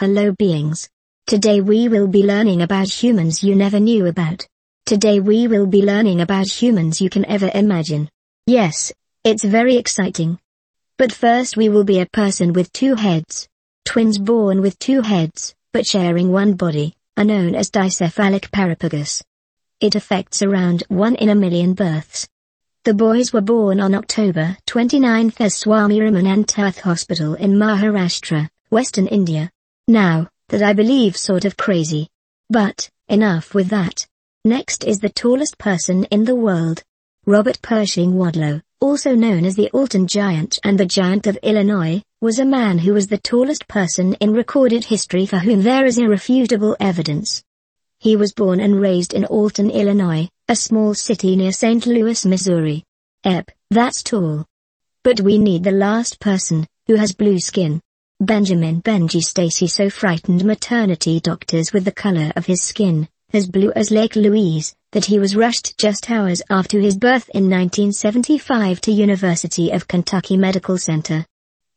Hello beings. Today we will be learning about humans you never knew about. Today we will be learning about humans you can ever imagine. Yes, it's very exciting. But first we will be a person with two heads. Twins born with two heads, but sharing one body, are known as dicephalic parapagus. It affects around 1 in a million births. The boys were born on October 29 at Swami Ramanantath Hospital in Maharashtra, Western India. Now, that I believe sort of crazy. But, enough with that. Next is the tallest person in the world. Robert Pershing Wadlow, also known as the Alton Giant and the Giant of Illinois, was a man who was the tallest person in recorded history for whom there is irrefutable evidence. He was born and raised in Alton, Illinois, a small city near St. Louis, Missouri. Ep, that's tall. But we need the last person, who has blue skin. Benjamin Benji Stacy so frightened maternity doctors with the color of his skin, as blue as Lake Louise, that he was rushed just hours after his birth in 1975 to University of Kentucky Medical Center.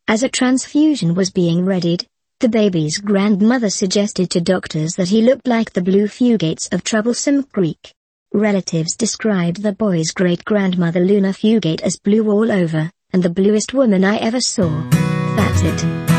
As a transfusion was being readied, the baby's grandmother suggested to doctors that he looked like the blue Fugates of Troublesome Creek. Relatives described the boy's great-grandmother Luna Fugate as blue all over, and the bluest woman I ever saw. That's it.